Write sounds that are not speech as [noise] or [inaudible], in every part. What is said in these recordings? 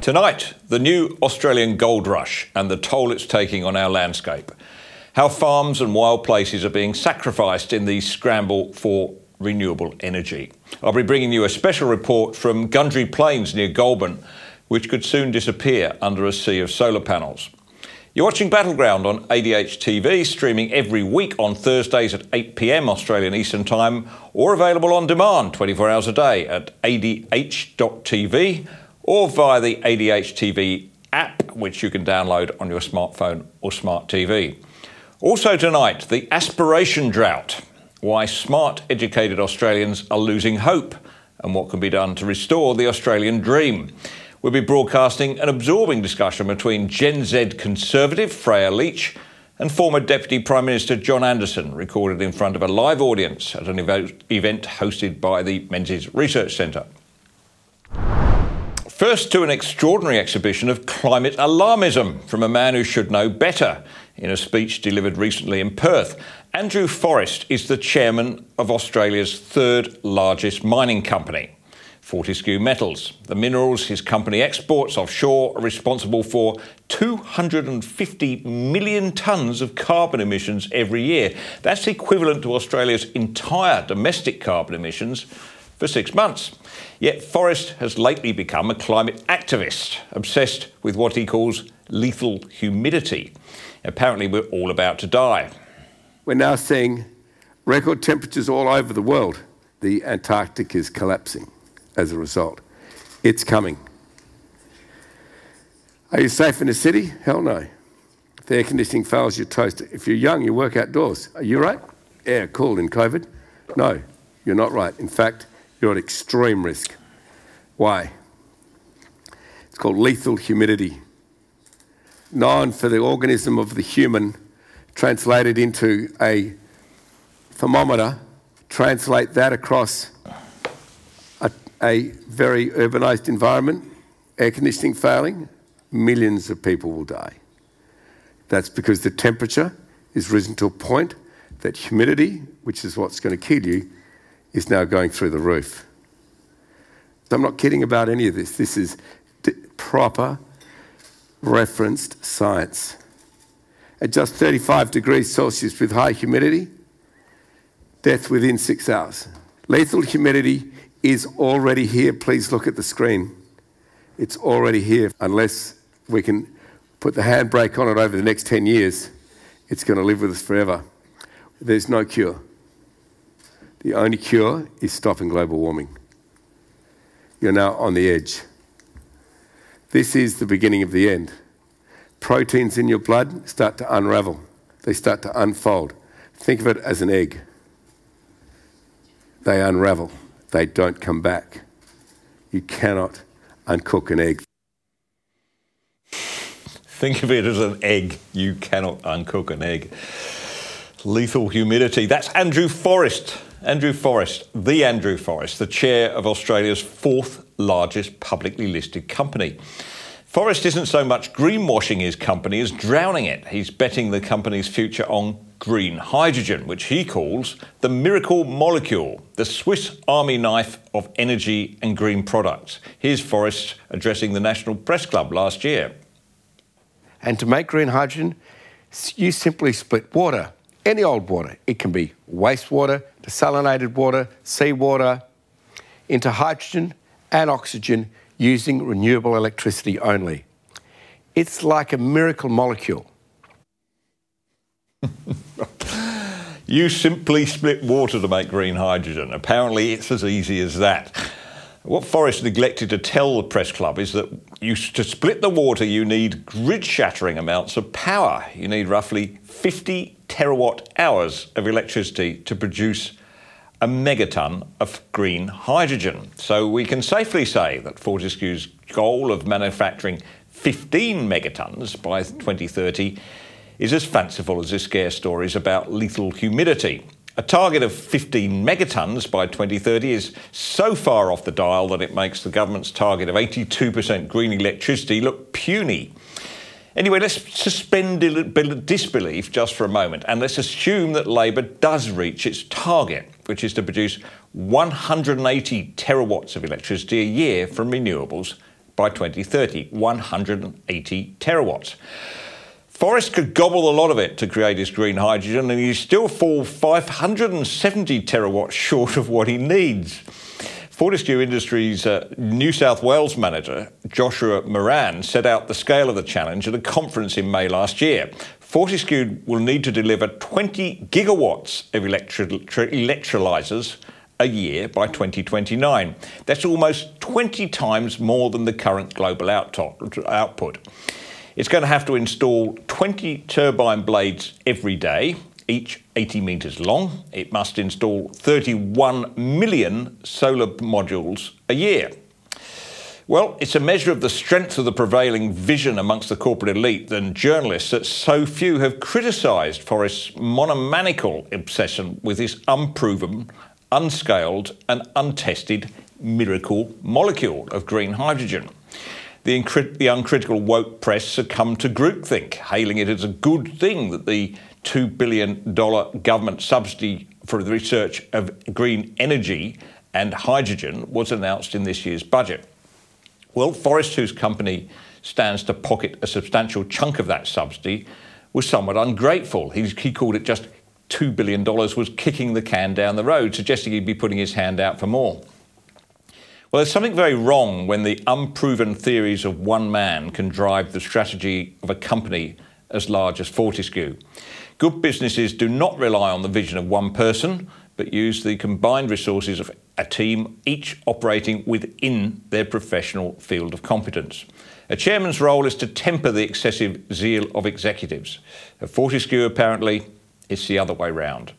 Tonight, the new Australian gold rush and the toll it's taking on our landscape. How farms and wild places are being sacrificed in the scramble for renewable energy. I'll be bringing you a special report from Gundary Plains near Goulburn, which could soon disappear under a sea of solar panels. You're watching Battleground on ADH TV, streaming every week on Thursdays at 8 pm Australian Eastern Time, or available on demand 24 hours a day at adh.tv or via the ADH TV app, which you can download on your smartphone or smart TV. Also, tonight, the aspiration drought why smart, educated Australians are losing hope and what can be done to restore the Australian dream. We'll be broadcasting an absorbing discussion between Gen Z conservative Freya Leach and former Deputy Prime Minister John Anderson, recorded in front of a live audience at an event hosted by the Menzies Research Centre. First to an extraordinary exhibition of climate alarmism from a man who should know better. In a speech delivered recently in Perth, Andrew Forrest is the chairman of Australia's third largest mining company, Fortescue Metals. The minerals his company exports offshore are responsible for 250 million tonnes of carbon emissions every year. That's equivalent to Australia's entire domestic carbon emissions for six months. Yet Forrest has lately become a climate activist, obsessed with what he calls lethal humidity. Apparently, we're all about to die. We're now seeing record temperatures all over the world. The Antarctic is collapsing as a result. It's coming. Are you safe in the city? Hell no. If the air conditioning fails, you're toast. If you're young, you work outdoors. Are you right? Air cool in COVID? No, you're not right. In fact, you're at extreme risk. Why? It's called lethal humidity. Known for the organism of the human translated into a thermometer, translate that across a, a very urbanised environment, air conditioning failing, millions of people will die. That's because the temperature is risen to a point that humidity, which is what's going to kill you, is now going through the roof. So I'm not kidding about any of this. This is d- proper, referenced science. At just 35 degrees Celsius with high humidity, death within six hours. Lethal humidity is already here. Please look at the screen. It's already here. Unless we can put the handbrake on it over the next 10 years, it's going to live with us forever. There's no cure. The only cure is stopping global warming. You're now on the edge. This is the beginning of the end. Proteins in your blood start to unravel, they start to unfold. Think of it as an egg. They unravel, they don't come back. You cannot uncook an egg. Think of it as an egg. You cannot uncook an egg. Lethal humidity. That's Andrew Forrest Andrew Forrest, the Andrew Forrest, the chair of Australia's fourth largest publicly listed company. Forrest isn't so much greenwashing his company as drowning it. He's betting the company's future on green hydrogen, which he calls the miracle molecule, the Swiss army knife of energy and green products. Here's Forrest addressing the National Press Club last year. And to make green hydrogen, you simply split water any old water. It can be wastewater, desalinated water, seawater, into hydrogen and oxygen using renewable electricity only. It's like a miracle molecule. [laughs] you simply split water to make green hydrogen. Apparently, it's as easy as that. What Forrest neglected to tell the press club is that you, to split the water, you need grid shattering amounts of power. You need roughly 50 terawatt hours of electricity to produce a megaton of green hydrogen. So we can safely say that Fortescue's goal of manufacturing 15 megatons by 2030 is as fanciful as the scare stories about lethal humidity. A target of 15 megatons by 2030 is so far off the dial that it makes the government's target of 82% green electricity look puny. Anyway, let's suspend disbelief just for a moment and let's assume that Labor does reach its target, which is to produce 180 terawatts of electricity a year from renewables by 2030, 180 terawatts. Forrest could gobble a lot of it to create his green hydrogen, and he still fall 570 terawatts short of what he needs. Fortescue Industries uh, New South Wales manager Joshua Moran set out the scale of the challenge at a conference in May last year. Fortescue will need to deliver 20 gigawatts of electro- a year by 2029. That's almost 20 times more than the current global output. It's going to have to install 20 turbine blades every day, each 80 metres long. It must install 31 million solar modules a year. Well, it's a measure of the strength of the prevailing vision amongst the corporate elite and journalists that so few have criticised Forrest's monomaniacal obsession with this unproven, unscaled, and untested miracle molecule of green hydrogen the, the uncritical woke press succumbed to groupthink, hailing it as a good thing that the $2 billion government subsidy for the research of green energy and hydrogen was announced in this year's budget. Well, Forrest, whose company stands to pocket a substantial chunk of that subsidy, was somewhat ungrateful. He, he called it just $2 billion was kicking the can down the road, suggesting he'd be putting his hand out for more. Well, there's something very wrong when the unproven theories of one man can drive the strategy of a company as large as Fortescue. Good businesses do not rely on the vision of one person, but use the combined resources of a team, each operating within their professional field of competence. A chairman's role is to temper the excessive zeal of executives. At Fortescue, apparently, it's the other way round.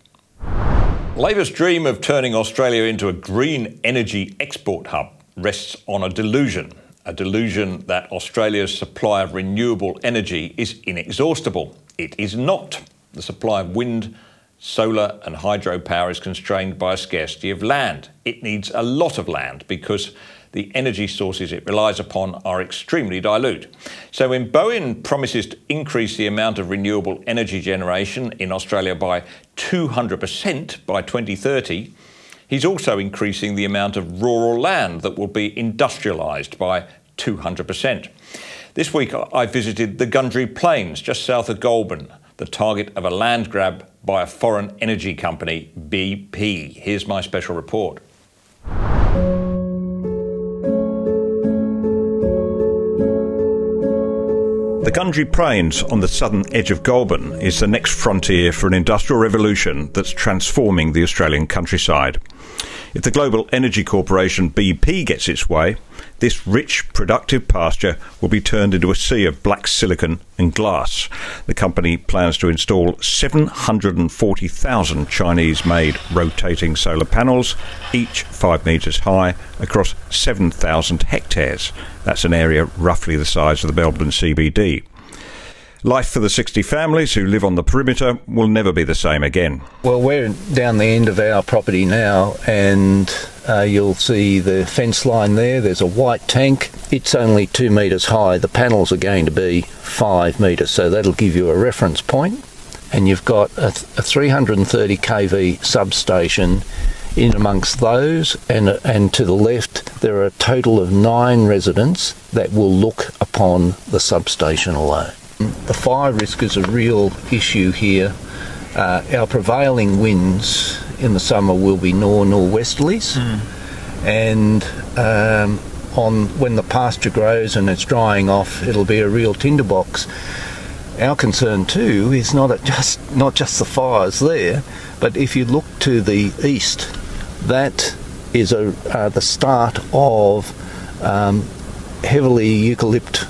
Labor's dream of turning Australia into a green energy export hub rests on a delusion. A delusion that Australia's supply of renewable energy is inexhaustible. It is not. The supply of wind, solar, and hydropower is constrained by a scarcity of land. It needs a lot of land because the energy sources it relies upon are extremely dilute. So when Bowen promises to increase the amount of renewable energy generation in Australia by 200% by 2030, he's also increasing the amount of rural land that will be industrialised by 200%. This week I visited the Gundary Plains just south of Goulburn, the target of a land grab by a foreign energy company, BP. Here's my special report. The Gundary Plains on the southern edge of Goulburn is the next frontier for an industrial revolution that's transforming the Australian countryside. If the global energy corporation BP gets its way, this rich, productive pasture will be turned into a sea of black silicon and glass. The company plans to install 740,000 Chinese made rotating solar panels, each 5 metres high, across 7,000 hectares. That's an area roughly the size of the Melbourne CBD. Life for the 60 families who live on the perimeter will never be the same again. Well, we're down the end of our property now, and uh, you'll see the fence line there. There's a white tank. It's only two metres high. The panels are going to be five metres, so that'll give you a reference point. And you've got a, a 330 kV substation in amongst those, and, and to the left, there are a total of nine residents that will look upon the substation alone. The fire risk is a real issue here. Uh, our prevailing winds in the summer will be nor norwesterlies, mm. and um, on when the pasture grows and it's drying off, it'll be a real tinderbox. Our concern too is not just not just the fires there, but if you look to the east, that is a, uh, the start of um, heavily eucalypt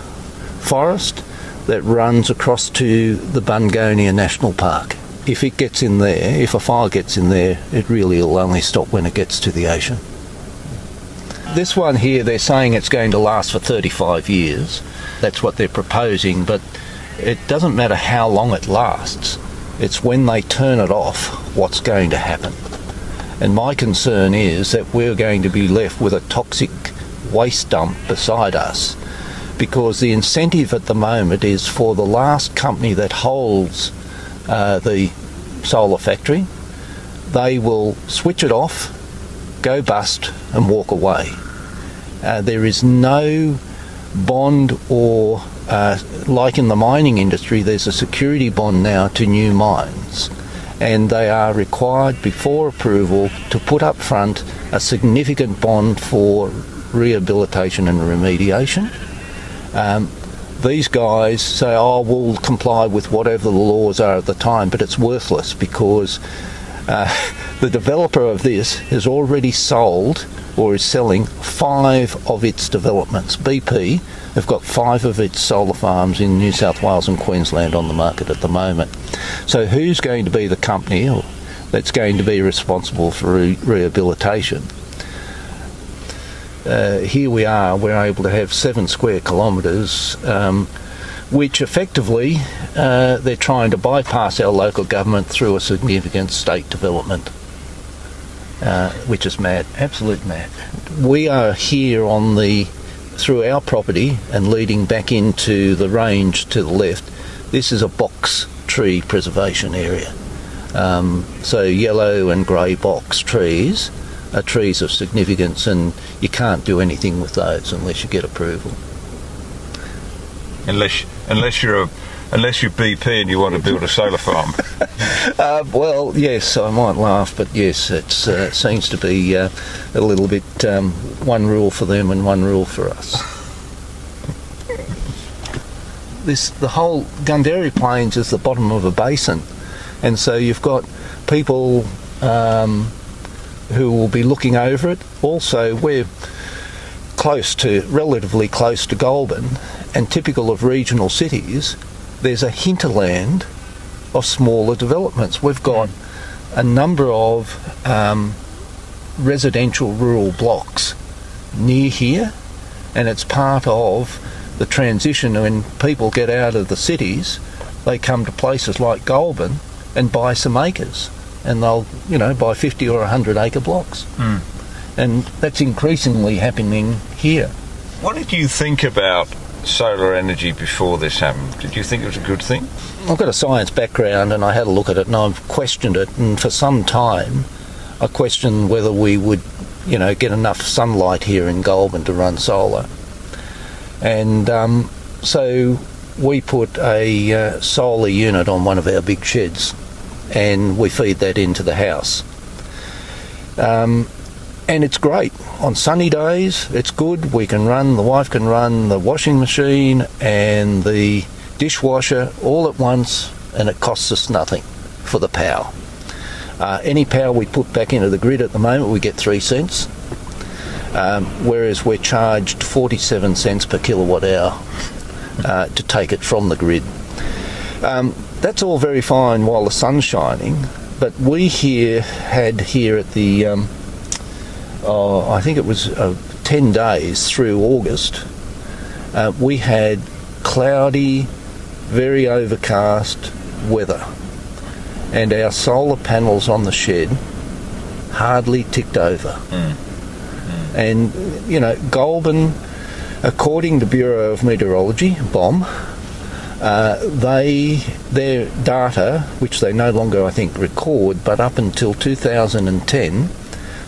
forest that runs across to the Bungonia National Park. If it gets in there, if a fire gets in there, it really will only stop when it gets to the ocean. This one here, they're saying it's going to last for 35 years. That's what they're proposing, but it doesn't matter how long it lasts. It's when they turn it off what's going to happen. And my concern is that we're going to be left with a toxic waste dump beside us because the incentive at the moment is for the last company that holds uh, the solar factory, they will switch it off, go bust, and walk away. Uh, there is no bond or, uh, like in the mining industry, there's a security bond now to new mines. And they are required before approval to put up front a significant bond for rehabilitation and remediation. Um, these guys say, oh, we'll comply with whatever the laws are at the time, but it's worthless because uh, [laughs] the developer of this has already sold or is selling five of its developments. BP have got five of its solar farms in New South Wales and Queensland on the market at the moment. So, who's going to be the company that's going to be responsible for re- rehabilitation? Uh, here we are, we're able to have seven square kilometres, um, which effectively uh, they're trying to bypass our local government through a significant state development. Uh, which is mad, absolute mad. We are here on the through our property and leading back into the range to the left. This is a box tree preservation area. Um, so yellow and grey box trees are trees of significance, and you can't do anything with those unless you get approval. Unless unless you're a unless you're BP and you want to build a solar farm. [laughs] uh, well, yes, I might laugh, but yes, it uh, seems to be uh, a little bit um, one rule for them and one rule for us. This the whole Gundary Plains is the bottom of a basin, and so you've got people um, who will be looking over it. Also, we're close to, relatively close to Goulburn, and typical of regional cities, there's a hinterland of smaller developments. We've got a number of um, residential rural blocks near here, and it's part of the transition when people get out of the cities, they come to places like Goulburn and buy some acres, and they'll, you know, buy 50 or 100 acre blocks. Mm. And that's increasingly happening here. What did you think about solar energy before this happened? Did you think it was a good thing? I've got a science background and I had a look at it and I've questioned it and for some time I questioned whether we would, you know, get enough sunlight here in Goulburn to run solar. And um, so we put a uh, solar unit on one of our big sheds and we feed that into the house. Um, and it's great. On sunny days, it's good. We can run, the wife can run the washing machine and the dishwasher all at once, and it costs us nothing for the power. Uh, any power we put back into the grid at the moment, we get three cents, um, whereas we're charged 47 cents per kilowatt hour uh, to take it from the grid. Um, that's all very fine while the sun's shining, but we here had here at the um, oh, I think it was uh, 10 days through August, uh, we had cloudy, very overcast weather. And our solar panels on the shed hardly ticked over. Mm. Mm. And, you know, Goulburn, according to Bureau of Meteorology, BOM, uh, they their data, which they no longer I think record, but up until 2010,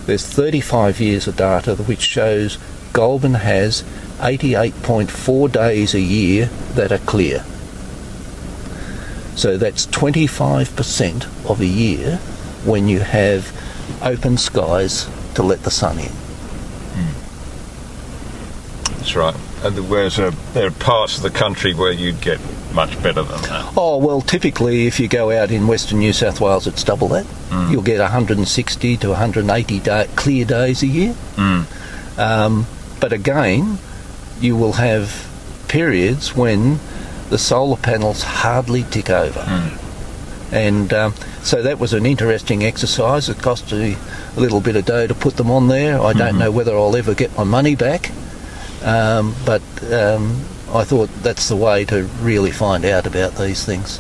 there's 35 years of data which shows Goulburn has 88.4 days a year that are clear. So that's 25% of a year when you have open skies to let the sun in. That's right. And whereas uh, there are parts of the country where you'd get much better than that. Oh, well, typically if you go out in western New South Wales, it's double that. Mm. You'll get 160 to 180 day, clear days a year. Mm. Um, but again, you will have periods when the solar panels hardly tick over. Mm. And um, so that was an interesting exercise. It cost me a little bit of dough to put them on there. I don't Mhm. know whether I'll ever get my money back, um, but um, I thought that's the way to really find out about these things.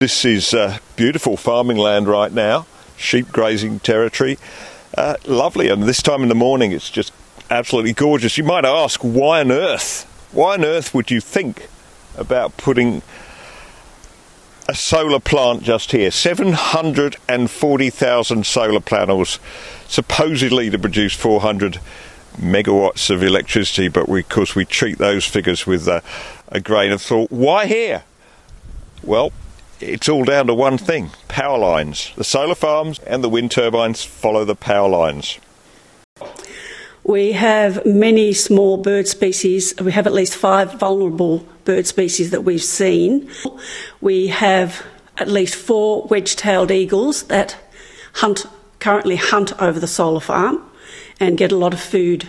This is uh, beautiful farming land right now, sheep grazing territory. Uh, lovely, and this time in the morning it's just absolutely gorgeous. You might ask, why on earth? Why on earth would you think about putting a solar plant just here 740,000 solar panels, supposedly to produce 400 megawatts of electricity, but we, of course we treat those figures with a, a grain of thought. Why here? Well, it's all down to one thing power lines. The solar farms and the wind turbines follow the power lines. We have many small bird species. We have at least five vulnerable bird species that we've seen. We have at least four wedge tailed eagles that hunt, currently hunt over the solar farm and get a lot of food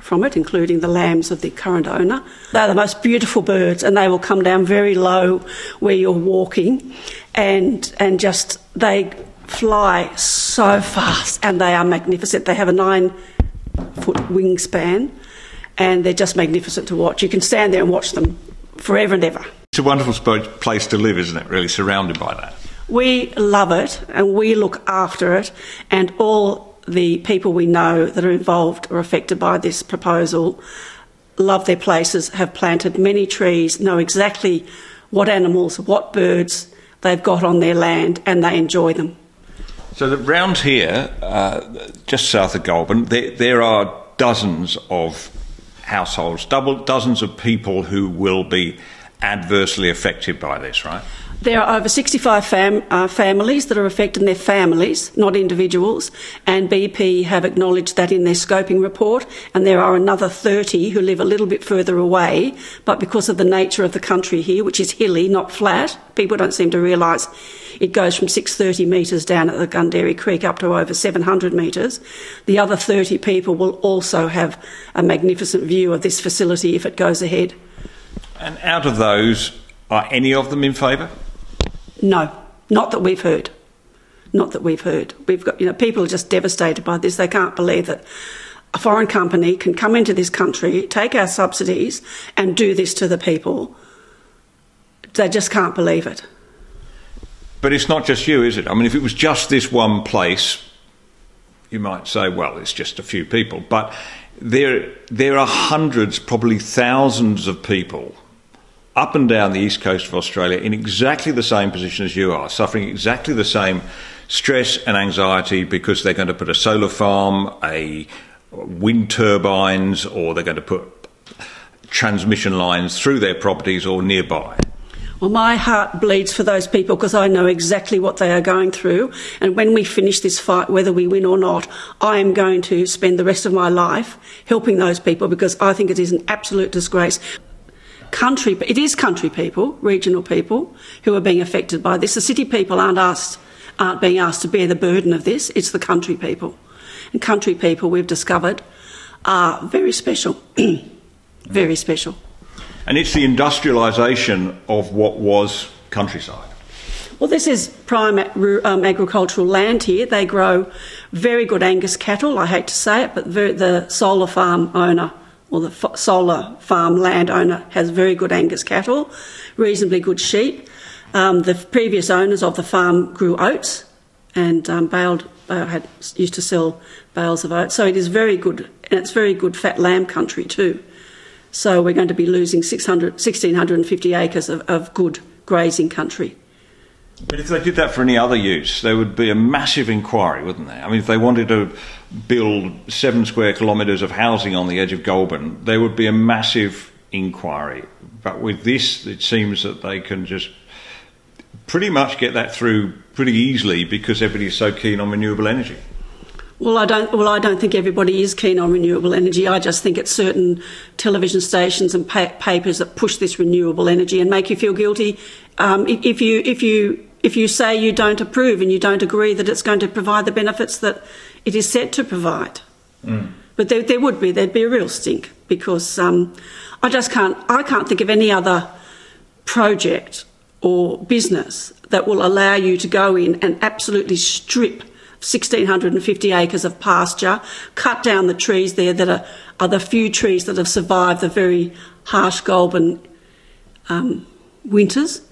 from it, including the lambs of the current owner. They're the most beautiful birds and they will come down very low where you're walking and, and just they fly so fast and they are magnificent. They have a nine foot wingspan, and they're just magnificent to watch. You can stand there and watch them forever and ever. It's a wonderful place to live, isn't it? Really surrounded by that. We love it and we look after it, and all the people we know that are involved or affected by this proposal love their places, have planted many trees, know exactly what animals, what birds they've got on their land, and they enjoy them. So the, round here, uh, just south of Goulburn, there, there, are dozens of households, double dozens of people who will be adversely affected by this, right? There are over 65 fam- uh, families that are affected, and their families, not individuals. And BP have acknowledged that in their scoping report. And there are another 30 who live a little bit further away, but because of the nature of the country here, which is hilly, not flat, people don't seem to realise it goes from 630 metres down at the Gundary Creek up to over 700 metres. The other 30 people will also have a magnificent view of this facility if it goes ahead. And out of those, are any of them in favour? No, not that we've heard. Not that we've heard. We've got, you know, people are just devastated by this. They can't believe that a foreign company can come into this country, take our subsidies, and do this to the people. They just can't believe it. But it's not just you, is it? I mean, if it was just this one place, you might say, well, it's just a few people. But there, there are hundreds, probably thousands of people up and down the east coast of Australia in exactly the same position as you are, suffering exactly the same stress and anxiety because they're going to put a solar farm, a wind turbines, or they're going to put transmission lines through their properties or nearby. Well, my heart bleeds for those people because I know exactly what they are going through. And when we finish this fight, whether we win or not, I am going to spend the rest of my life helping those people because I think it is an absolute disgrace country, it is country people, regional people, who are being affected by this. The city people aren't asked, aren't being asked to bear the burden of this. It's the country people, and country people we've discovered are very special, [clears throat] very special. And it's the industrialisation of what was countryside. Well, this is prime um, agricultural land here. They grow very good Angus cattle. I hate to say it, but the solar farm owner or the solar farm landowner has very good Angus cattle, reasonably good sheep. Um, the previous owners of the farm grew oats and um, baled, uh, had used to sell bales of oats. So it is very good, and it's very good fat lamb country too. So we're going to be losing 600, 1,650 acres of, of good grazing country. But if they did that for any other use, there would be a massive inquiry, wouldn't there? I mean, if they wanted to build seven square kilometres of housing on the edge of Goulburn, there would be a massive inquiry. But with this, it seems that they can just pretty much get that through pretty easily because everybody's so keen on renewable energy. Well, I don't. Well, I don't think everybody is keen on renewable energy. I just think it's certain television stations and pa- papers that push this renewable energy and make you feel guilty um, if you if you if you say you don't approve and you don't agree that it's going to provide the benefits that it is set to provide. Mm. But there, there, would be there'd be a real stink because um, I just can't I can't think of any other project or business that will allow you to go in and absolutely strip 1,650 acres of pasture, cut down the trees there that are, are the few trees that have survived the very harsh Goulburn um, winters.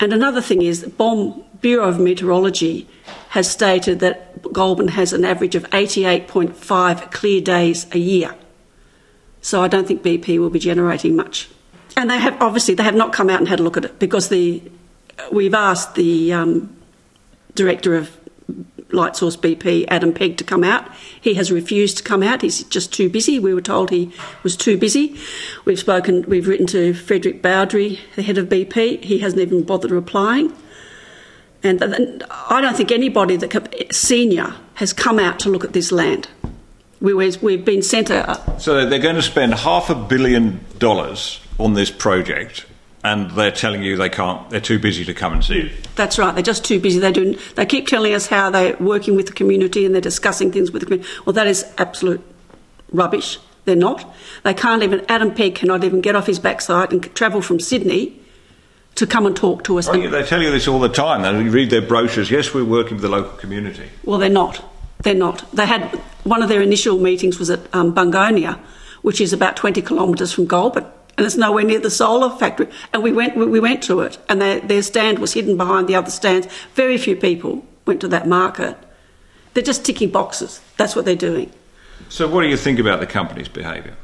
And another thing is, the Bureau of Meteorology has stated that Goulburn has an average of 88.5 clear days a year. So I don't think BP will be generating much. And they have obviously they have not come out and had a look at it because the we've asked the um, director of Lightsource BP, Adam Pegg, to come out. He has refused to come out. He's just too busy. We were told he was too busy. We've spoken, we've written to Frederick Bowdry, the head of BP. He hasn't even bothered replying. And I don't think anybody that senior has come out to look at this land. We, we've been sent a. So they're going to spend half a billion dollars on this project and they're telling you they can't, they're too busy to come and see it. That's right, they're just too busy. They, do, they keep telling us how they're working with the community and they're discussing things with the community. Well, that is absolute rubbish. They're not. They can't even, Adam Pegg cannot even get off his backside and travel from Sydney to come and talk to us. Oh, yeah, they tell you this all the time. They read their brochures. Yes, we're working with the local community. Well, they're not. They're not. They had one of their initial meetings was at um, Bungonia, which is about 20 kilometres from Goulburn and it's nowhere near the solar factory. And we went, we went to it, and they, their stand was hidden behind the other stands. Very few people went to that market. They're just ticking boxes. That's what they're doing. So, what do you think about the company's behaviour?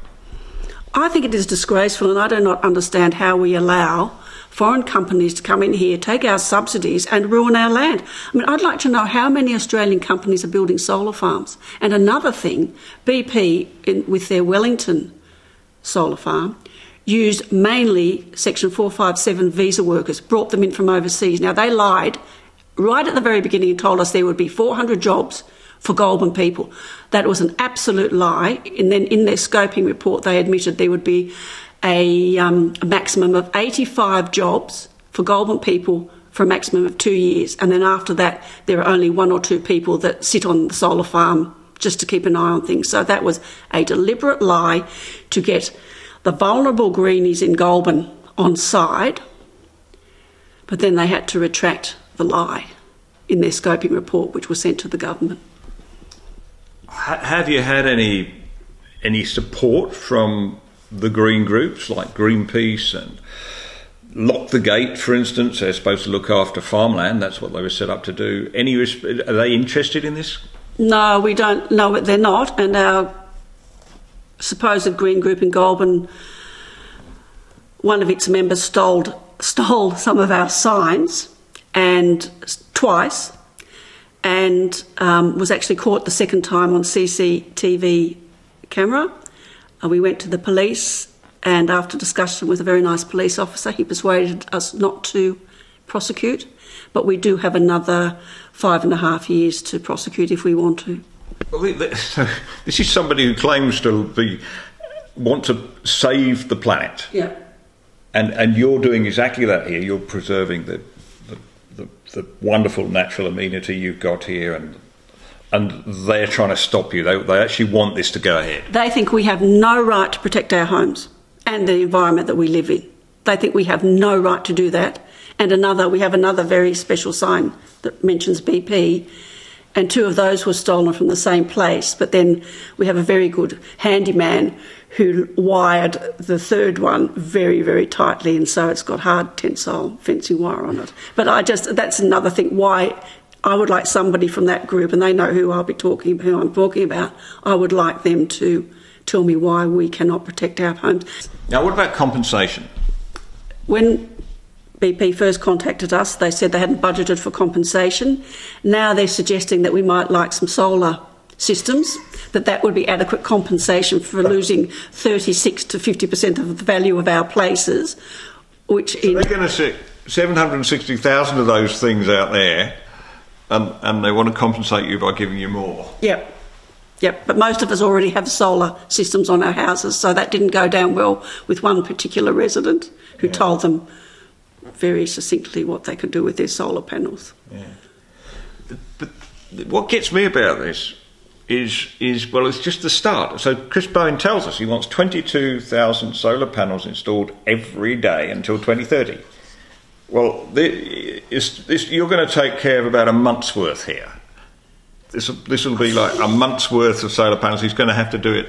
I think it is disgraceful, and I do not understand how we allow foreign companies to come in here, take our subsidies, and ruin our land. I mean, I'd like to know how many Australian companies are building solar farms. And another thing, BP, in, with their Wellington solar farm, used mainly Section 457 visa workers, brought them in from overseas. Now, they lied right at the very beginning and told us there would be 400 jobs for Goulburn people. That was an absolute lie. And then in their scoping report, they admitted there would be a, um, a maximum of 85 jobs for Goulburn people for a maximum of two years. And then after that, there are only one or two people that sit on the solar farm just to keep an eye on things. So that was a deliberate lie to get the vulnerable greenies in Goulburn on side, but then they had to retract the lie in their scoping report, which was sent to the government. Have you had any any support from the green groups like Greenpeace and Lock the Gate, for instance? They're supposed to look after farmland. That's what they were set up to do. Any are they interested in this? No, we don't. No, they're not. And our supposed Green Group in Goulburn, one of its members stole, stole some of our signs and twice and um, was actually caught the second time on CCTV camera. Uh, we went to the police, and after discussion with a very nice police officer, he persuaded us not to prosecute. But we do have another five and a half years to prosecute if we want to. Well, [laughs] this is somebody who claims to be want to save the planet. Yeah. And and you're doing exactly that here. You're preserving the the, the, the wonderful natural amenity you've got here, and and they're trying to stop you. They they actually want this to go ahead. They think we have no right to protect our homes and the environment that we live in. They think we have no right to do that. And another, we have another very special sign that mentions BP and two of those were stolen from the same place. But then we have a very good handyman who wired the third one very, very tightly, and so it's got hard tensile fencing wire on it. But I just that's another thing why I would like somebody from that group, and they know who I'll be talking who I'm talking about. I would like them to tell me why we cannot protect our homes. Now, what about compensation? When BP first contacted us, they said they hadn't budgeted for compensation. Now they're suggesting that we might like some solar systems, that that would be adequate compensation for losing 36 to 50% of the value of our places. Which so in, they're going to stick 760,000 of those things out there, and, and they want to compensate you by giving you more. Yep. Yep, but most of us already have solar systems on our houses, so that didn't go down well with one particular resident who yeah. told them very succinctly what they could do with their solar panels. Yeah. But what gets me about this is is well, it's just the start. So Chris Bowen tells us he wants 22,000 solar panels installed every day until 2030. Well, this, this, you're going to take care of about a month's worth here. This this will be like a month's worth of solar panels. He's going to have to do it.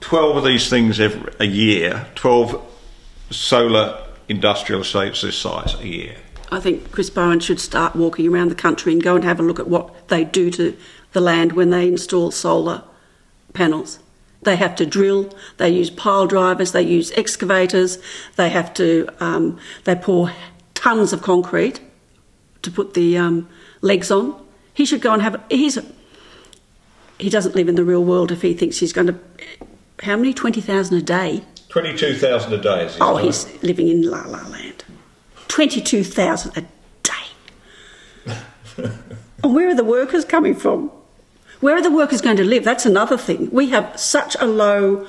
12 of these things every, a year. 12 solar industrial estates this size a year. I think Chris Bowen should start walking around the country and go and have a look at what they do to the land when they install solar panels. They have to drill, they use pile drivers, they use excavators, they have to, um, they pour tons of concrete to put the um, legs on. He should go and have. He's he doesn't live in the real world if he thinks he's going to. How many? Twenty thousand a day. Twenty-two thousand a day. Is Oh, he's living in La La Land. Twenty-two thousand a day. [laughs] and where are the workers coming from? Where are the workers going to live? That's another thing. We have such a low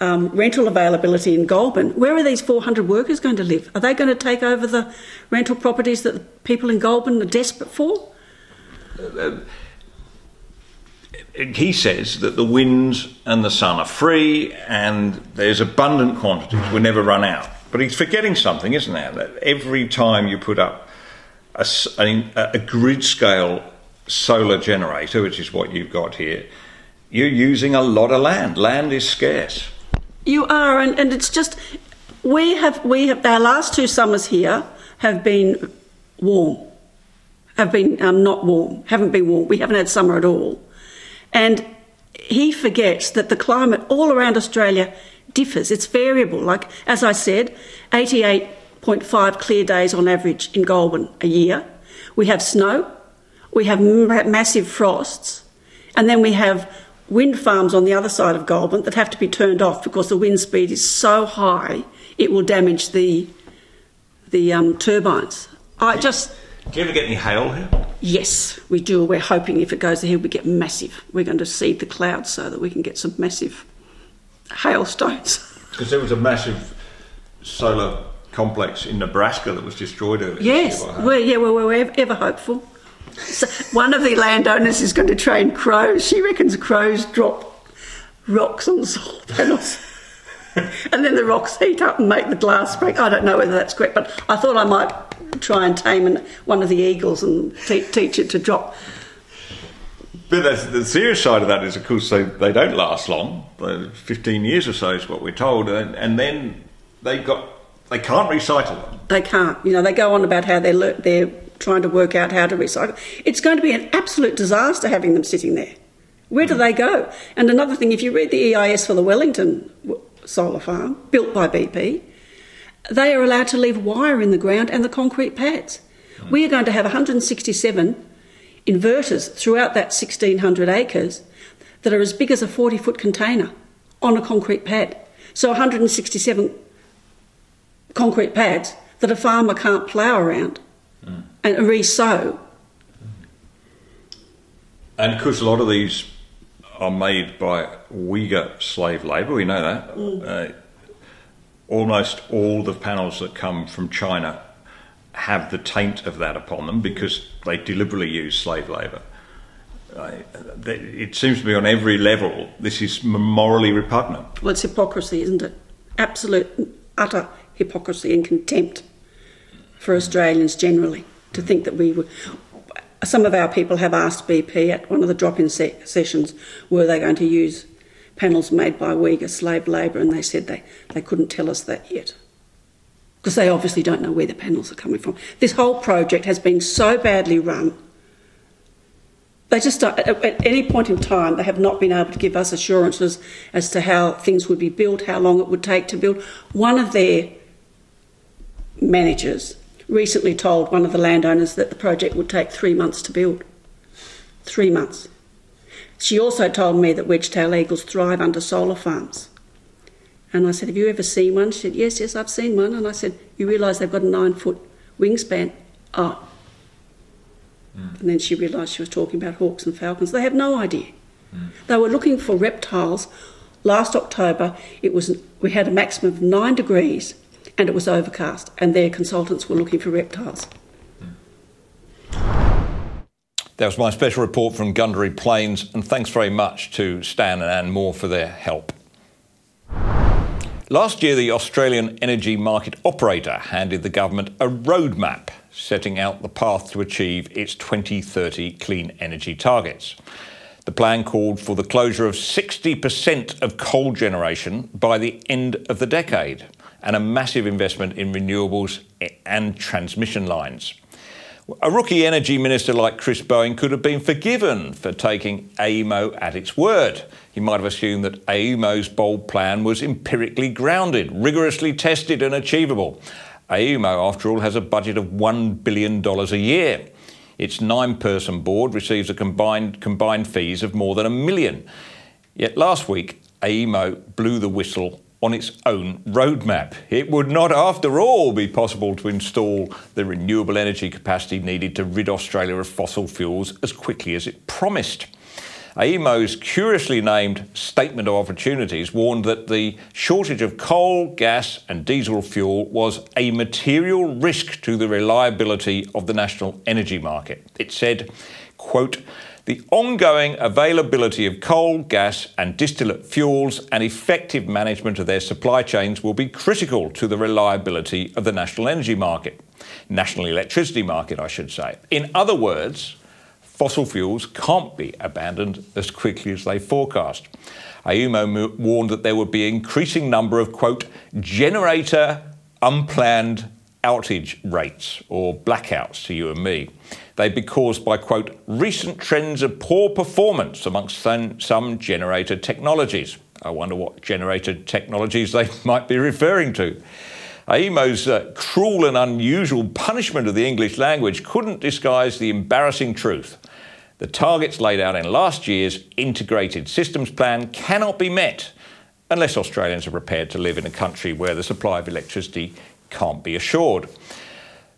um, rental availability in Goulburn. Where are these 400 workers going to live? Are they going to take over the rental properties that the people in Goulburn are desperate for? He says that the winds and the sun are free and there's abundant quantities, we never run out. But he's forgetting something, isn't there? That every time you put up a grid scale solar generator, which is what you've got here, you're using a lot of land. Land is scarce. You are, and, and it's just we have we have our last two summers here have been warm, have been um, not warm, haven't been warm. We haven't had summer at all, and he forgets that the climate all around Australia differs. It's variable. Like as I said, eighty-eight point five clear days on average in Goulburn a year. We have snow, we have massive frosts, and then we have wind farms on the other side of Goulburn that have to be turned off because the wind speed is so high it will damage the the um, turbines. I just Do you ever get any hail here? Yes, we do. We're hoping if it goes ahead, we get massive. We're going to seed the clouds so that we can get some massive hailstones. [laughs] Because there was a massive solar complex in Nebraska that was destroyed earlier. Yes, we're, yeah, well, we're ever, ever hopeful. So one of the landowners is going to train crows. She reckons crows drop rocks on solar panels. [laughs] and then the rocks heat up and make the glass break. I don't know whether that's correct, but I thought I might try and tame an, one of the eagles and te- teach it to drop. But the serious side of that is, of course, they, they don't last long. Uh, Fifteen years or so is what we're told, and, and then they got they can't recycle them. They can't. You know, they go on about how they're, they're trying to work out how to recycle. It's going to be an absolute disaster having them sitting there. Where do they go? And another thing, if you read the EIS for the Wellington solar farm, built by BP, they are allowed to leave wire in the ground and the concrete pads. Hmm. We are going to have 167 inverters throughout that 1,600 acres that are as big as a 40 foot container on a concrete pad. So 167 concrete pads that a farmer can't plough around hmm. and re-sow. And of course, a lot of these are made by Uyghur slave labour. We know that. Uh, almost all the panels that come from China have the taint of that upon them because they deliberately use slave labour. Uh, it seems to me on every level this is morally repugnant. Well, it's hypocrisy, isn't it? Absolute, utter hypocrisy and contempt for Australians generally to think that we were. Some of our people have asked BP at one of the drop-in se- sessions were they going to use panels made by Uyghur slave labour, and they said they, they couldn't tell us that yet. Because they obviously don't know where the panels are coming from. This whole project has been so badly run they just at any point in time, they have not been able to give us assurances as to how things would be built, how long it would take to build. One of their managers recently told one of the landowners that the project would take three months to build. Three months. She also told me that wedge-tail eagles thrive under solar farms. And I said, Have you ever seen one? She said, Yes, yes, I've seen one. And I said, You realise they've got a nine foot wingspan? Oh, and then she realised she was talking about hawks and falcons. They have no idea. They were looking for reptiles. Last October, it was we had a maximum of nine degrees, and it was overcast. And their consultants were looking for reptiles. That was my special report from Gundary Plains, and thanks very much to Stan and Anne Moore for their help. Last year, the Australian Energy Market Operator handed the government a roadmap setting out the path to achieve its 2030 clean energy targets. The plan called for the closure of 60% of coal generation by the end of the decade and a massive investment in renewables and transmission lines. A rookie energy minister like Chris Bowen could have been forgiven for taking AEMO at its word. He might have assumed that AEMO's bold plan was empirically grounded, rigorously tested, and achievable. AEMO, after all, has a budget of $1 billion a year. Its nine person board receives a combined, combined fees of more than a million. Yet last week, AEMO blew the whistle on its own roadmap. It would not, after all, be possible to install the renewable energy capacity needed to rid Australia of fossil fuels as quickly as it promised. AEMO's curiously named Statement of Opportunities warned that the shortage of coal, gas, and diesel fuel was a material risk to the reliability of the national energy market. It said, quote, the ongoing availability of coal, gas, and distillate fuels and effective management of their supply chains will be critical to the reliability of the national energy market, national electricity market, I should say. In other words, fossil fuels can't be abandoned as quickly as they forecast. AEMO warned that there would be increasing number of, quote, generator unplanned outage rates or blackouts to you and me. They'd be caused by, quote, recent trends of poor performance amongst some, generator technologies. I wonder what generator technologies they [laughs] might be referring to. AEMO's uh, cruel and unusual punishment of the English language couldn't disguise the embarrassing truth. The targets laid out in last year's integrated systems plan cannot be met unless Australians are prepared to live in a country where the supply of electricity can't be assured.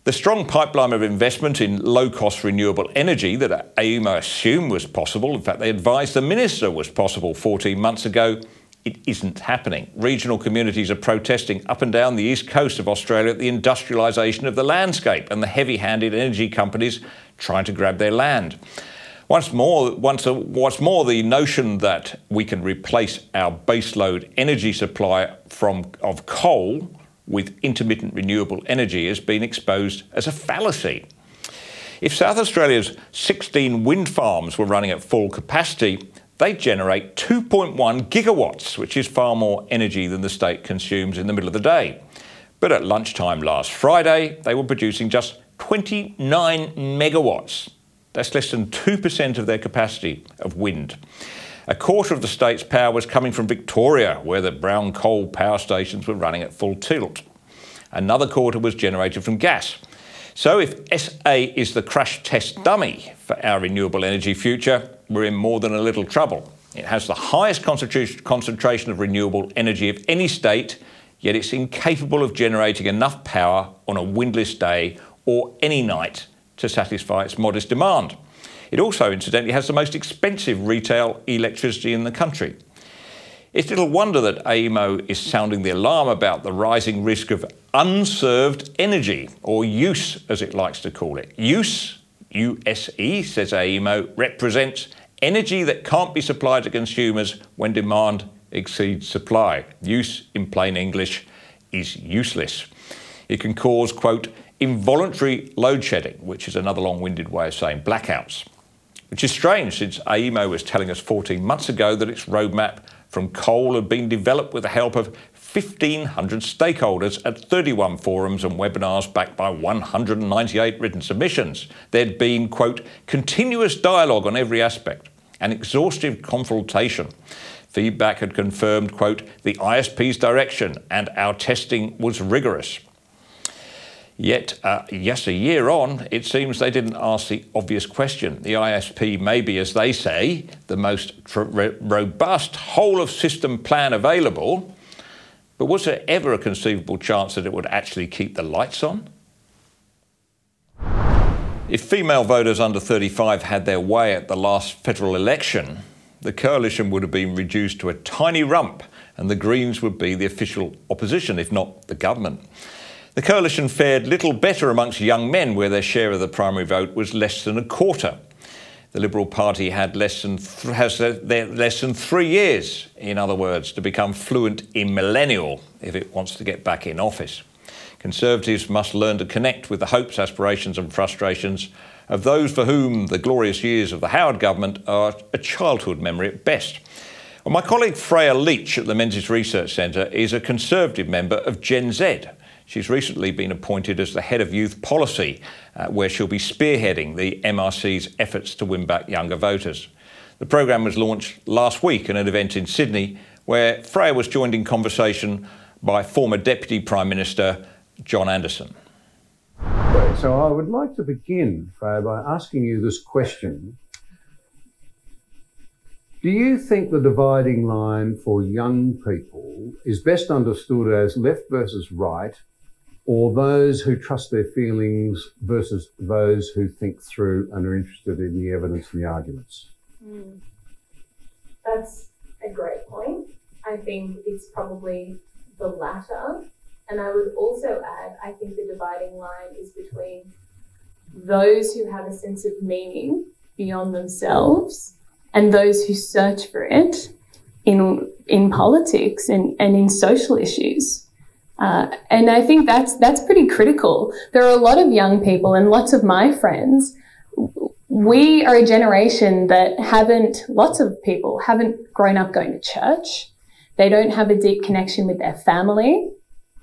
The strong pipeline of investment in low cost renewable energy that AEMO assumed was possible, in fact, they advised the Minister was possible 14 months ago, it isn't happening. Regional communities are protesting up and down the east coast of Australia at the industrialisation of the landscape and the heavy handed energy companies trying to grab their land. Once more, once, what's more, the notion that we can replace our baseload energy supply from, of coal with intermittent renewable energy has been exposed as a fallacy. If South Australia's 16 wind farms were running at full capacity, they generate 2.1 gigawatts, which is far more energy than the state consumes in the middle of the day. But at lunchtime last Friday, they were producing just 29 megawatts. That's less than 2% of their capacity of wind. A quarter of the state's power was coming from Victoria, where the brown coal power stations were running at full tilt. Another quarter was generated from gas. So, if SA is the crash test dummy for our renewable energy future, we're in more than a little trouble. It has the highest concentration of renewable energy of any state, yet it's incapable of generating enough power on a windless day or any night to satisfy its modest demand. It also, incidentally, has the most expensive retail electricity in the country. It's little wonder that AEMO is sounding the alarm about the rising risk of unserved energy, or use as it likes to call it. Use, USE, says AEMO, represents energy that can't be supplied to consumers when demand exceeds supply. Use, in plain English, is useless. It can cause, quote, involuntary load shedding, which is another long winded way of saying blackouts which is strange since AEMO was telling us 14 months ago that its roadmap from coal had been developed with the help of 1,500 stakeholders at 31 forums and webinars backed by 198 written submissions. There'd been, quote, continuous dialogue on every aspect, an exhaustive consultation. Feedback had confirmed, quote, the ISP's direction and our testing was rigorous. Yet, uh, yes, a year on, it seems they didn't ask the obvious question. The ISP may be, as they say, the most tr- robust whole of system plan available, but was there ever a conceivable chance that it would actually keep the lights on? If female voters under 35 had their way at the last federal election, the coalition would have been reduced to a tiny rump and the Greens would be the official opposition, if not the government. The coalition fared little better amongst young men, where their share of the primary vote was less than a quarter. The Liberal Party had less than th- has less than three years, in other words, to become fluent in millennial if it wants to get back in office. Conservatives must learn to connect with the hopes, aspirations, and frustrations of those for whom the glorious years of the Howard government are a childhood memory at best. Well, my colleague Freya Leach at the Menzies Research Centre is a Conservative member of Gen Z She's recently been appointed as the head of youth policy, uh, where she'll be spearheading the MRC's efforts to win back younger voters. The programme was launched last week at an event in Sydney, where Freya was joined in conversation by former Deputy Prime Minister John Anderson. So I would like to begin by asking you this question. Do you think the dividing line for young people is best understood as left versus right, or those who trust their feelings versus those who think through and are interested in the evidence and the arguments? Mm. That's a great point. I think it's probably the latter. And I would also add, I think the dividing line is between those who have a sense of meaning beyond themselves and those who search for it in in politics and, and in social issues. Uh, and I think that's that's pretty critical. There are a lot of young people and lots of my friends. We are a generation that haven't, lots of people haven't grown up going to church. They don't have a deep connection with their family.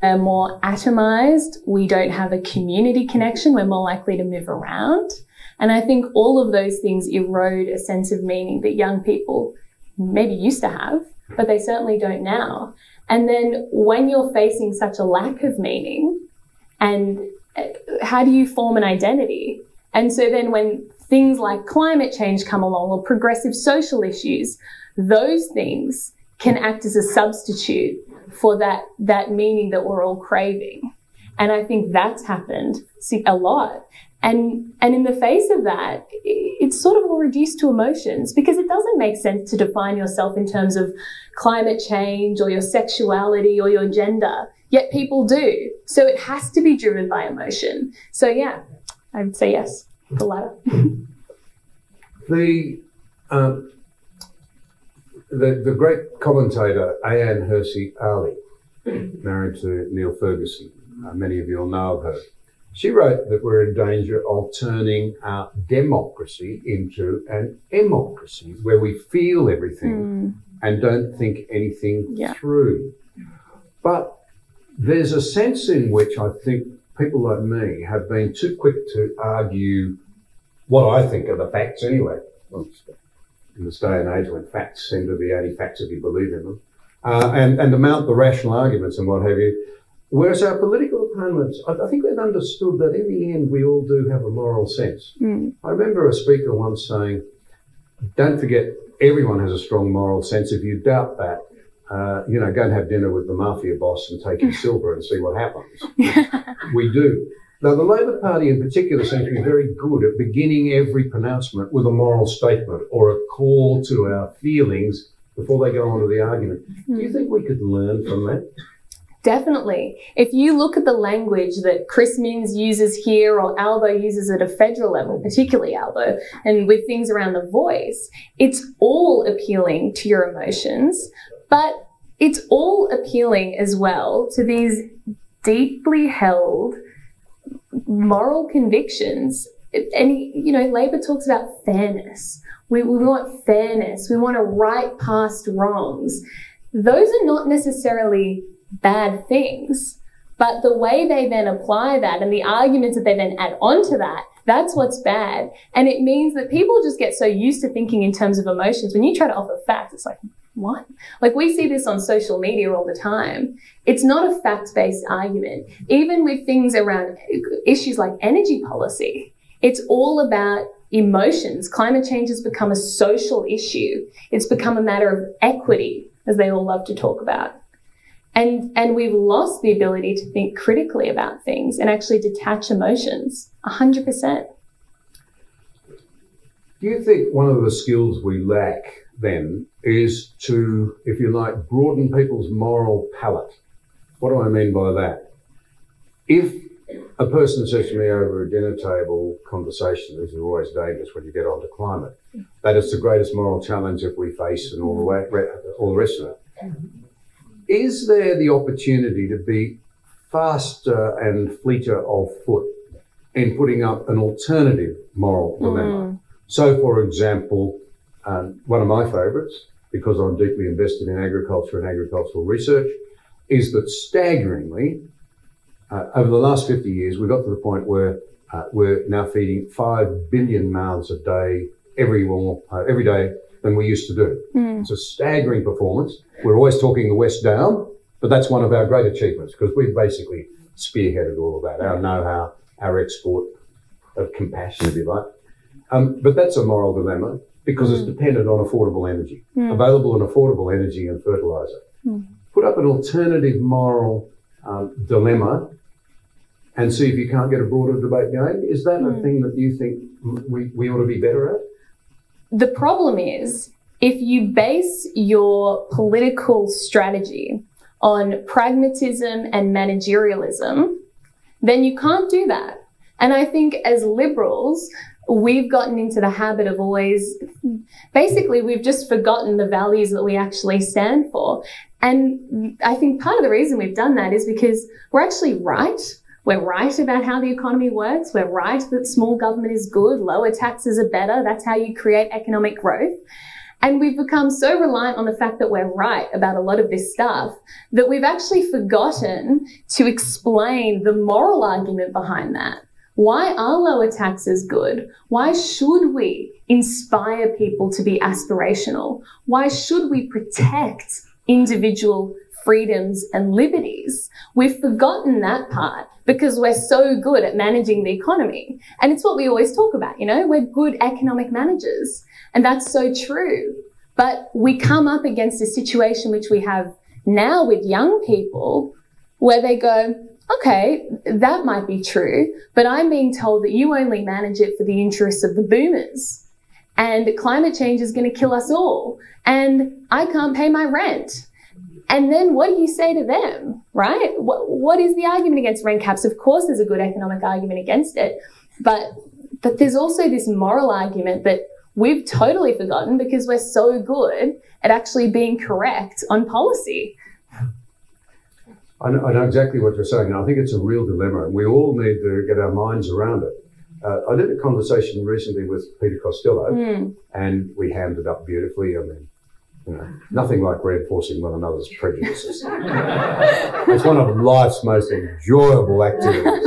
They're more atomized. We don't have a community connection. We're more likely to move around. And I think all of those things erode a sense of meaning that young people maybe used to have, but they certainly don't now. And then when you're facing such a lack of meaning, and uh, how do you form an identity? And so then when things like climate change come along or progressive social issues, those things can act as a substitute for that, that meaning that we're all craving. And I think that's happened a lot. And, and in the face of that, it's sort of all reduced to emotions because it doesn't make sense to define yourself in terms of climate change or your sexuality or your gender. Yet people do. So it has to be driven by emotion. So yeah, I would say yes, the latter. [laughs] the, um, the, the great commentator Ayaan Hirsi Ali, married to Niall Ferguson, uh, many of you will know of her. She wrote that we're in danger of turning our democracy into an emocracy where we feel everything mm. and don't think anything yeah. through. But there's a sense in which I think people like me have been too quick to argue what I think are the facts anyway. In this day and age when facts seem to be only facts if you believe in them, uh, and, and to mount the rational arguments and what have you, Whereas our political opponents, I, I, think they've understood that in the end we all do have a moral sense. Mm. I remember a speaker once saying, don't forget, everyone has a strong moral sense. If you doubt that, uh, you know, go and have dinner with the mafia boss and take his [laughs] silver and see what happens. [laughs] we do. Now, the Labor Party in particular seems to be very good at beginning every pronouncement with a moral statement or a call to our feelings before they go on to the argument. Do you hmm. think we could learn from that? Definitely. If you look at the language that Chris Minns uses here or Albo uses at a federal level, particularly Albo, and with things around the voice, it's all appealing to your emotions, but it's all appealing as well to these deeply held moral convictions. And, you know, Labor talks about fairness. We, we want fairness. We want to right past wrongs. Those are not necessarily bad things. But the way they then apply that and the arguments that they then add onto that, that's what's bad. And it means that people just get so used to thinking in terms of emotions. When you try to offer facts, it's like, what? Like we see this on social media all the time. It's not a fact-based argument. Even with things around issues like energy policy, it's all about emotions. Climate change has become a social issue. It's become a matter of equity, as they all love to talk about. And, and we've lost the ability to think critically about things and actually detach emotions 100%. Do you think one of the skills we lack then is to, if you like, broaden people's moral palate? What do I mean by that? If a person says to me over a dinner table conversation, this is always dangerous when you get onto climate, that it's the greatest moral challenge that we face and all the, way, all the rest of it is there the opportunity to be faster and fleeter of foot in putting up an alternative moral dilemma? Mm. So, for example, um, one of my favourites, because I'm deeply invested in agriculture and agricultural research, is that staggeringly, uh, over the last 50 years, we got to the point where uh, we're now feeding 5 billion mouths a day every, uh, every day than we used to do. Mm. It's a staggering performance. We're always talking the West down, But that's one of our great achievements because we've basically spearheaded all of that, our know-how, our export of compassion, if you like. Um, but that's a moral dilemma because it's dependent on affordable energy, available and affordable energy and fertilizer. Put up an alternative moral um, dilemma and see if you can't get a broader debate going. Is that a thing that you think we, we ought to be better at? The problem is if you base your political strategy on pragmatism and managerialism, then you can't do that. And I think as liberals, we've gotten into the habit of always, basically, we've just forgotten the values that we actually stand for. And I think part of the reason we've done that is because we're actually right. We're right about how the economy works. We're right that small government is good, lower taxes are better. That's how you create economic growth. And we've become so reliant on the fact that we're right about a lot of this stuff that we've actually forgotten to explain the moral argument behind that. Why are lower taxes good? Why should we inspire people to be aspirational? Why should we protect individual freedoms and liberties? We've forgotten that part because we're so good at managing the economy. And it's what we always talk about, you know, we're good economic managers. And that's so true. But we come up against a situation which we have now with young people where they go, okay, that might be true, but I'm being told that you only manage it for the interests of the boomers. And climate change is going to kill us all. And I can't pay my rent. And then what do you say to them, right? What, what is the argument against rent caps? Of course, there's a good economic argument against it, but, but there's also this moral argument that we've totally forgotten because we're so good at actually being correct on policy. I know, I know exactly what you're saying. I think it's a real dilemma, and we all need to get our minds around it. Uh, I did a conversation recently with Peter Costello, and we hammed it up beautifully. I mean, you know, nothing like reinforcing one another's prejudices. it's one of life's most enjoyable activities.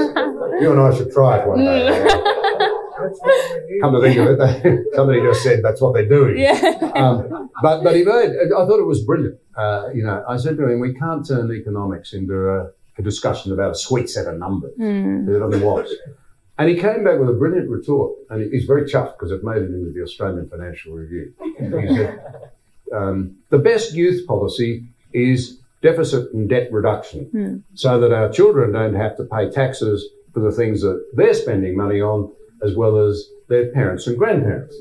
You and I should try it one day. [laughs] Come to think of it, somebody just said that's what they're doing. Yeah. Um, but but he made, I thought it was brilliant. Uh, you know, I said to him, we can't turn economics into a, a discussion about a sweet set of numbers. It only was. And he came back with a brilliant retort, and he's very chuffed because it made it into the Australian Financial Review. He said, um, the best youth policy is deficit and debt reduction, so that our children don't have to pay taxes for the things that they're spending money on, as well as their parents and grandparents.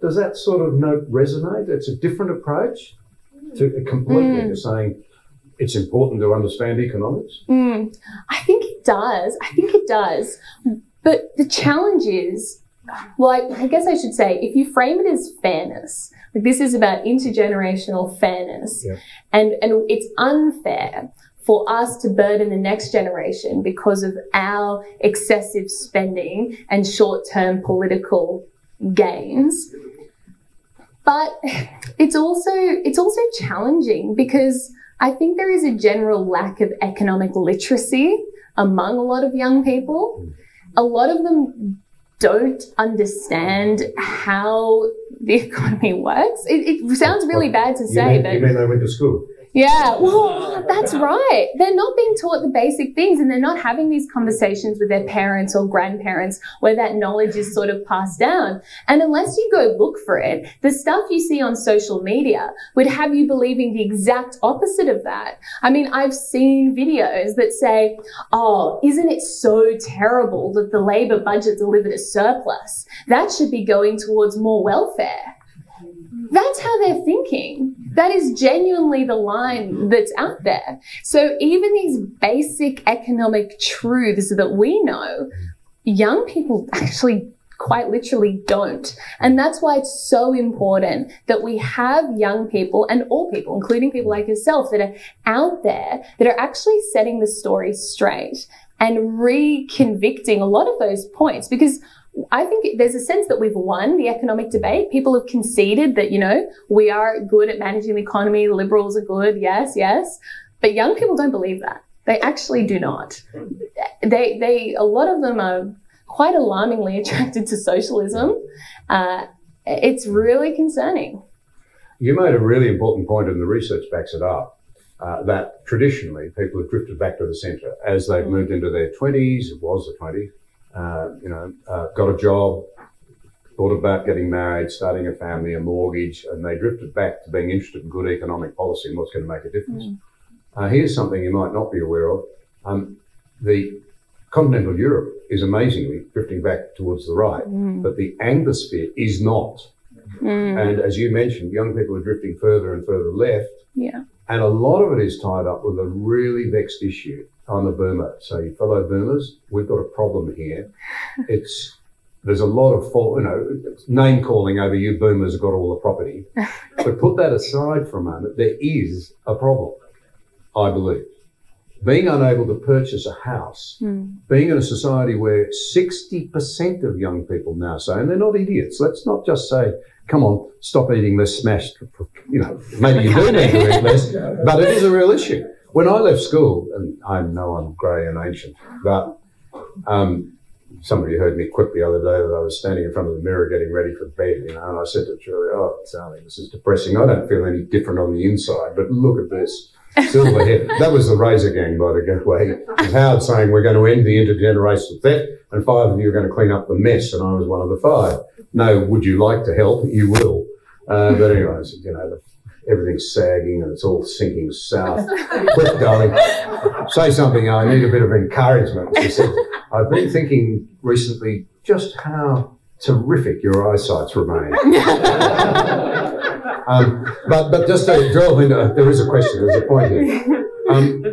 Does that sort of note resonate? It's a different approach to completely to saying it's important to understand economics. Mm, I think it does. I think it does. But the challenge is, well, I, I guess I should say, if you frame it as fairness, like this is about intergenerational fairness, Yeah. and and it's unfair for us to burden the next generation because of our excessive spending and short-term political gains. But it's also it's also challenging because I think there is a general lack of economic literacy among a lot of young people. A lot of them don't understand how the [laughs] economy works. It, it sounds really bad to say, mean, but you mean they went to school? Yeah, well, that's right. They're not being taught the basic things and they're not having these conversations with their parents or grandparents where that knowledge is sort of passed down. And unless you go look for it, the stuff you see on social media would have you believing the exact opposite of that. I mean, I've seen videos that say, oh, isn't it so terrible that the Labor budget delivered a surplus? That should be going towards more welfare. That's how they're thinking. That is genuinely the line that's out there. So even these basic economic truths that we know, young people actually quite literally don't. And that's why it's so important that we have young people and all people, including people like yourself, that are out there that are actually setting the story straight and reconvicting a lot of those points because I think there's a sense that we've won the economic debate. People have conceded that, you know, we are good at managing the economy. Liberals are good. Yes, yes. But young people don't believe that. They actually do not. They, they, a lot of them are quite alarmingly [laughs] attracted to socialism. Uh, it's really concerning. You made a really important point, and the research backs it up. uh, that traditionally people have drifted back to the centre as they've moved into their 20s, it was the 20s, uh, you know, uh, got a job, thought about getting married, starting a family, a mortgage, and they drifted back to being interested in good economic policy and what's going to make a difference. Uh, here's something you might not be aware of. Um, the continental Europe is amazingly drifting back towards the right, but the Anglosphere is not. And as you mentioned, young people are drifting further and further left. Yeah. And a lot of it is tied up with a really vexed issue. I'm a boomer, so you fellow boomers, we've got a problem here. [laughs] It's there's a lot of fault, you know, name calling over you boomers have got all the property. [laughs] but put that aside for a moment. There is a problem, I believe. Being unable to purchase a house, hmm. being in a society where 60% of young people now say, and they're not idiots, let's not just say, come on, stop eating less smashed. You know, maybe you do need to eat less, [laughs] but it is a real issue. When I left school, and I know I'm grey and ancient, but um, somebody heard me quip the other day that I was standing in front of the mirror getting ready for bed, you know, and I said to Julie, oh, darling, this is depressing. I don't feel any different on the inside, but look at this. Silver [laughs] head. That was the Razor Gang, by the [laughs] way. With Howard saying we're going to end the intergenerational theft and five of you are going to clean up the mess, and I was one of the five. No, would you like to help? You will. Uh, but anyway, I said, you know, the, everything's sagging and it's all sinking south. [laughs] Quick, darling, say something. I need a bit of encouragement. She said, I've been thinking recently just how terrific your eyesight's remained. [laughs] um, but, but just to delve into, there is a question, there's a point here. Um,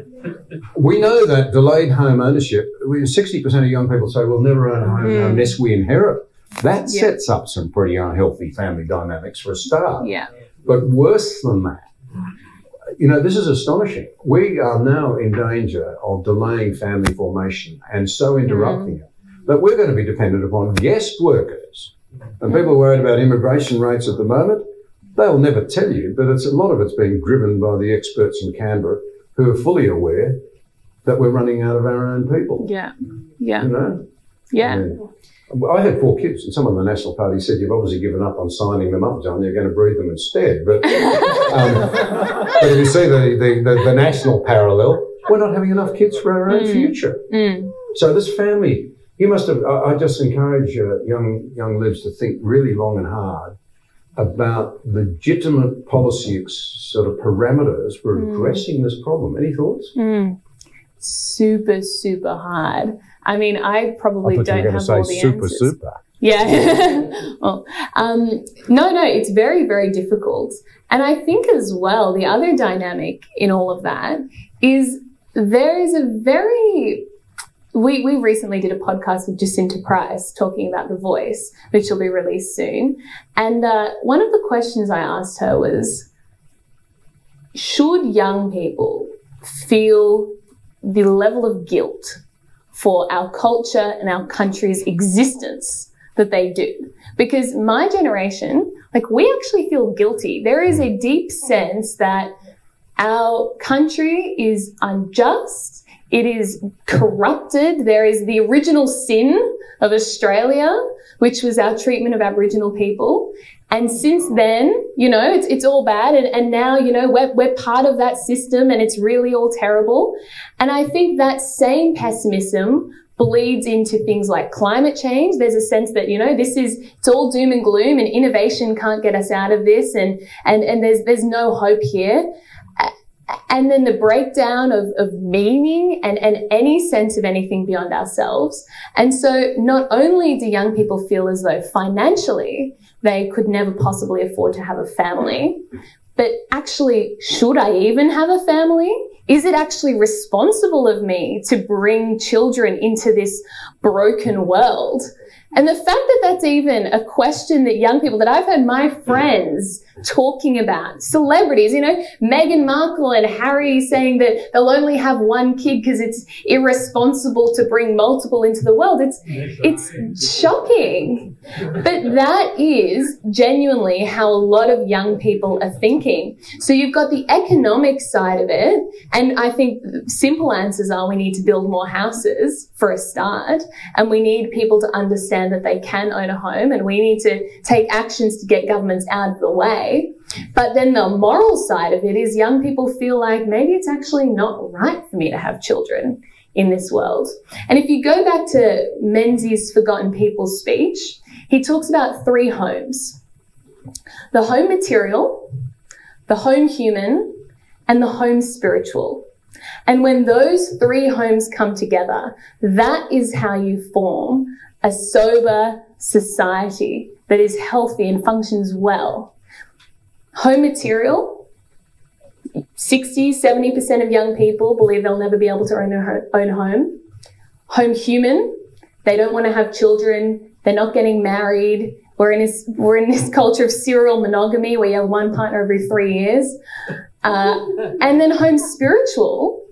we know that delayed home ownership, 60% of young people say we'll never own a home unless we inherit. That Yeah. sets up some pretty unhealthy family dynamics for a start. Yeah. But worse than that, you know, this is astonishing. We are now in danger of delaying family formation and so interrupting it that we're going to be dependent upon guest workers. And people are worried about immigration rates at the moment. They'll never tell you, but it's a lot of it's being driven by the experts in Canberra who are fully aware that we're running out of our own people. Yeah. Yeah. You know? Yeah. I had four kids, and someone in the National Party said, You've obviously given up on signing them up, John. You're going to breed them instead. But, [laughs] um, but if you see the, the, the, the national parallel, we're not having enough kids for our own future. Mm. So, this family, you must have, I, I just encourage uh, young, young lives to think really long and hard about legitimate policy sort of parameters for addressing this problem. Any thoughts? Mm. Super, super hard. I mean, I probably don't have all the answers. super. Yeah. [laughs] well, um, no, no, it's very, very difficult. And I think as well, the other dynamic in all of that is there is a very we, we recently did a podcast with Jacinta Price talking about The Voice, which will be released soon. And uh, one of the questions I asked her was Should young people feel the level of guilt for our culture and our country's existence that they do? Because my generation, like, we actually feel guilty. There is a deep sense that our country is unjust. It is corrupted. There is the original sin of Australia, which was our treatment of Aboriginal people. And since then, you know, it's, it's all bad. And, and now, you know, we're, we're part of that system and it's really all terrible. And I think that same pessimism bleeds into things like climate change. There's a sense that, you know, this is, it's all doom and gloom and innovation can't get us out of this. And, and, and there's, there's no hope here and then the breakdown of, of meaning and, and any sense of anything beyond ourselves. And so not only do young people feel as though financially they could never possibly afford to have a family, but actually, should I even have a family? Is it actually responsible of me to bring children into this broken world? And the fact that that's even a question that young people that I've heard my friends talking about, celebrities, you know, Meghan Markle and Harry saying that they'll only have one kid because it's irresponsible to bring multiple into the world. It's, it's shocking. But that is genuinely how a lot of young people are thinking. So you've got the economic side of it. And I think simple answers are we need to build more houses for a start. And we need people to understand that they can own a home and we need to take actions to get governments out of the way. But then the moral side of it is young people feel like maybe it's actually not right for me to have children in this world. And if you go back to Menzies' Forgotten People speech, he talks about three homes the home material, the home human, and the home spiritual. And when those three homes come together, that is how you form a sober society that is healthy and functions well. Home material, 60, 70% of young people believe they'll never be able to own their own home. Home human, they don't want to have children, they're not getting married. We're in this, we're in this [laughs] culture of serial monogamy where you have one partner every three years. Uh, and then home spiritual,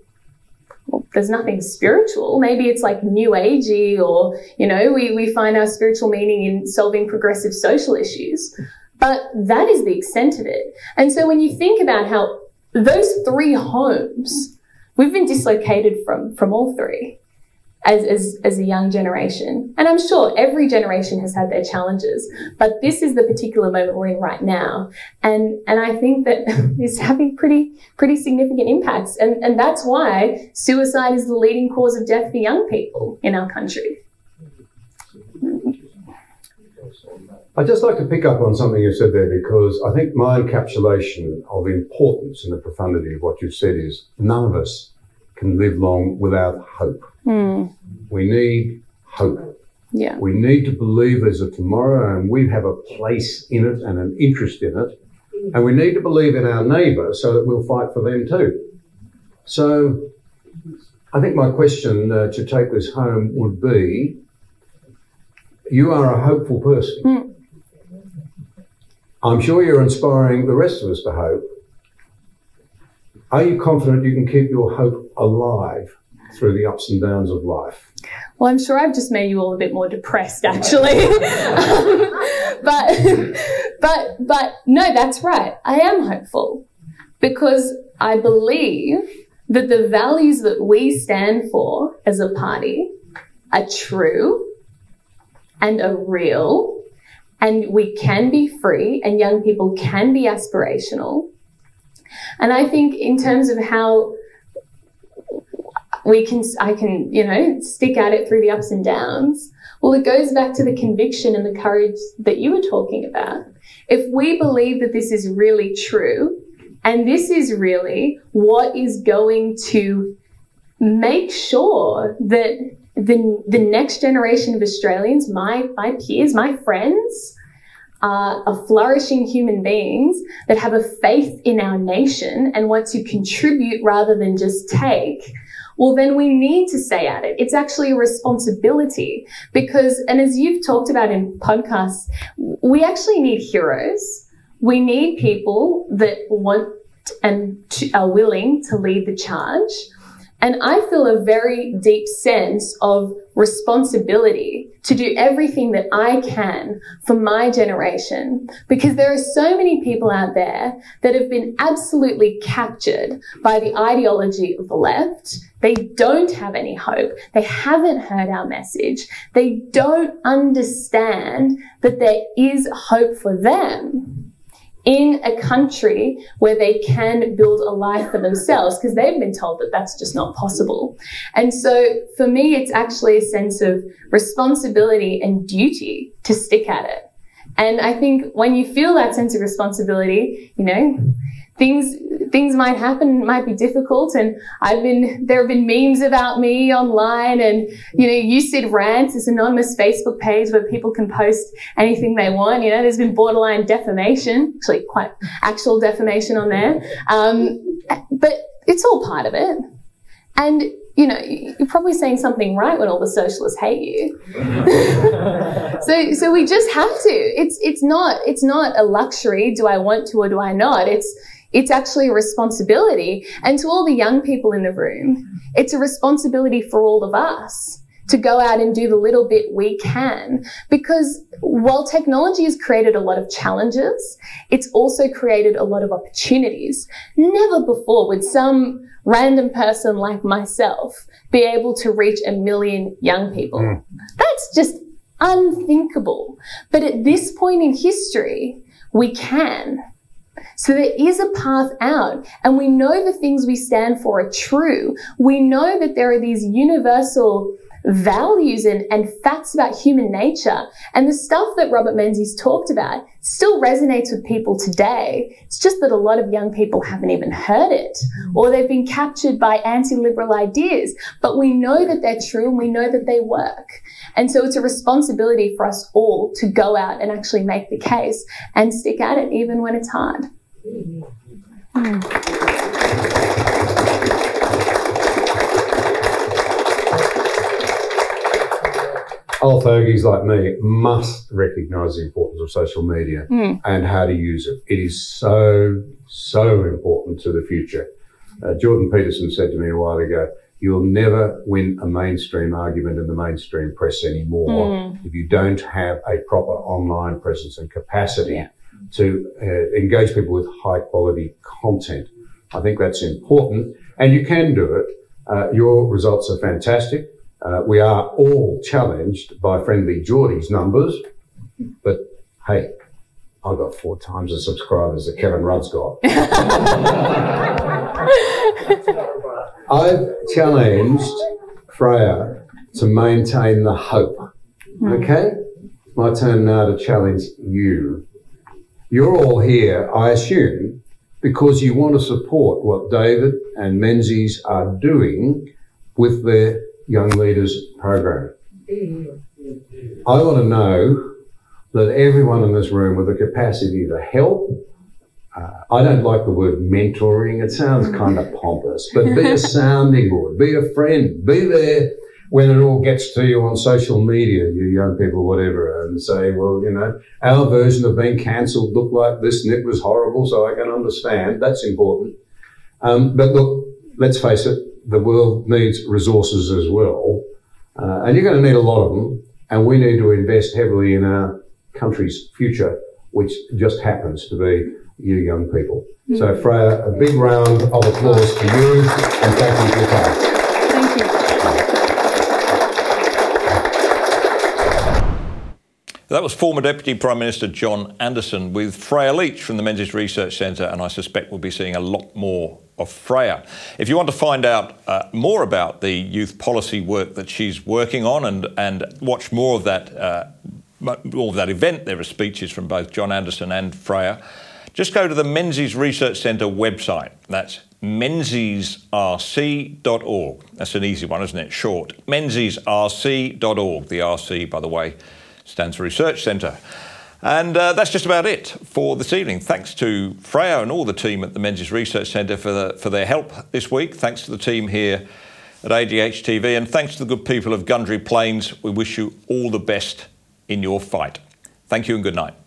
there's nothing spiritual. Maybe it's like new agey or, you know, we, we find our spiritual meaning in solving progressive social issues. But that is the extent of it. And so when you think about how those three homes, we've been dislocated from, from all three as, as, as a young generation. And I'm sure every generation has had their challenges, but this is the particular moment we're in right now. And, and I think that [laughs] it's having pretty, pretty significant impacts. And, and that's why suicide is the leading cause of death for young people in our country. I'd just like to pick up on something you said there because I think my encapsulation of the importance and the profundity of what you've said is none of us can live long without hope. Mm. We need hope. Yeah. We need to believe there's a tomorrow and we have a place in it and an interest in it. And we need to believe in our neighbour so that we'll fight for them too. So I think my question uh, to take this home would be you are a hopeful person. Mm. I'm sure you're inspiring the rest of us to hope. Are you confident you can keep your hope alive through the ups and downs of life? Well, I'm sure I've just made you all a bit more depressed, actually. [laughs] but, but, but no, that's right. I am hopeful because I believe that the values that we stand for as a party are true and are real and we can be free and young people can be aspirational. And I think in terms of how we can, I can, you know, stick at it through the ups and downs. Well, it goes back to the conviction and the courage that you were talking about. If we believe that this is really true, and this is really what is going to make sure that the, the next generation of Australians, my, my peers, my friends, are, flourishing human beings that have a faith in our nation and want to contribute rather than just take, well, then we need to stay at it. It's actually a responsibility because, and as you've talked about in podcasts, we actually need heroes. We need people that want and are willing to lead the charge. And I feel a very deep sense of responsibility to do everything that I can for my generation because there are so many people out there that have been absolutely captured by the ideology of the left. They don't have any hope. They haven't heard our message. They don't understand that there is hope for them in a country where they can build a life for themselves because they've been told that that's just not possible. And so for me, it's actually a sense of responsibility and duty to stick at it. And I think when you feel that sense of responsibility, you know, things things might happen, might be difficult. And I've been there have been memes about me online, and you know, USyd Rants, this anonymous Facebook page where people can post anything they want. You know, there's been borderline defamation, actually quite actual defamation on there. Um, but it's all part of it. And you know, you're probably saying something right when all the socialists hate you. [laughs] so, so we just have to. It's, it's not, it's not a luxury. Do I want to or do I not? It's, it's actually a responsibility. And to all the young people in the room, it's a responsibility for all of us to go out and do the little bit we can. Because while technology has created a lot of challenges, it's also created a lot of opportunities. Never before would some random person like myself be able to reach a million young people. Mm. That's just unthinkable. But at this point in history, we can. So there is a path out and we know the things we stand for are true. We know that there are these universal values and, and facts about human nature. And the stuff that Robert Menzies talked about still resonates with people today. It's just that a lot of young people haven't even heard it mm. or they've been captured by anti-liberal ideas. But we know that they're true and we know that they work. And so it's a responsibility for us all to go out and actually make the case and stick at it even when it's hard. old fogies like me must recognise the importance of social media Mm. and how to use it. It is so, so important to the future. Uh, Jordan Peterson said to me a while ago, You'll never win a mainstream argument in the mainstream press anymore if you don't have a proper online presence and capacity to uh, engage people with high quality content. I think that's important, and you can do it. Uh, your results are fantastic. Uh, we are all challenged by friendly Geordie's numbers, but hey, I've got four times the subscribers that Kevin Rudd's got. [laughs] I've challenged Freya to maintain the hope. Okay? My turn now to challenge you. You're all here, I assume, because you want to support what David and Menzies are doing with their Young Leaders program. I want to know that everyone in this room with the capacity to help, uh, I don't like the word mentoring, it sounds kind of pompous, but be a [laughs] sounding board, be a friend, be there when it all gets to you on social media, you young people, whatever, and say, well, you know, our version of being cancelled looked like this and it was horrible, so I can understand. That's important. Um, but look, let's face it, the world needs resources as well. Uh, and you're going to need a lot of them. And we need to invest heavily in our country's future, which just happens to be you young people. So, Freya, a big round of applause for you and thank you for your time. Thank you. That was former Deputy Prime Minister John Anderson with Freya Leach from the Menzies Research Centre, and I suspect we'll be seeing a lot more of Freya. If you want to find out uh, more about the youth policy work that she's working on and, and watch more of that, uh, all of that event, there are speeches from both John Anderson and Freya. Just go to the Menzies Research Centre website. That's menziesrc.org. That's an easy one, isn't it? Short. menziesrc.org. The RC, by the way, for Research Centre. And uh, that's just about it for this evening. Thanks to Freya and all the team at the Menzies Research Centre for, the, for their help this week. Thanks to the team here at ADH TV. And thanks to the good people of Gundary Plains. We wish you all the best in your fight. Thank you and good night.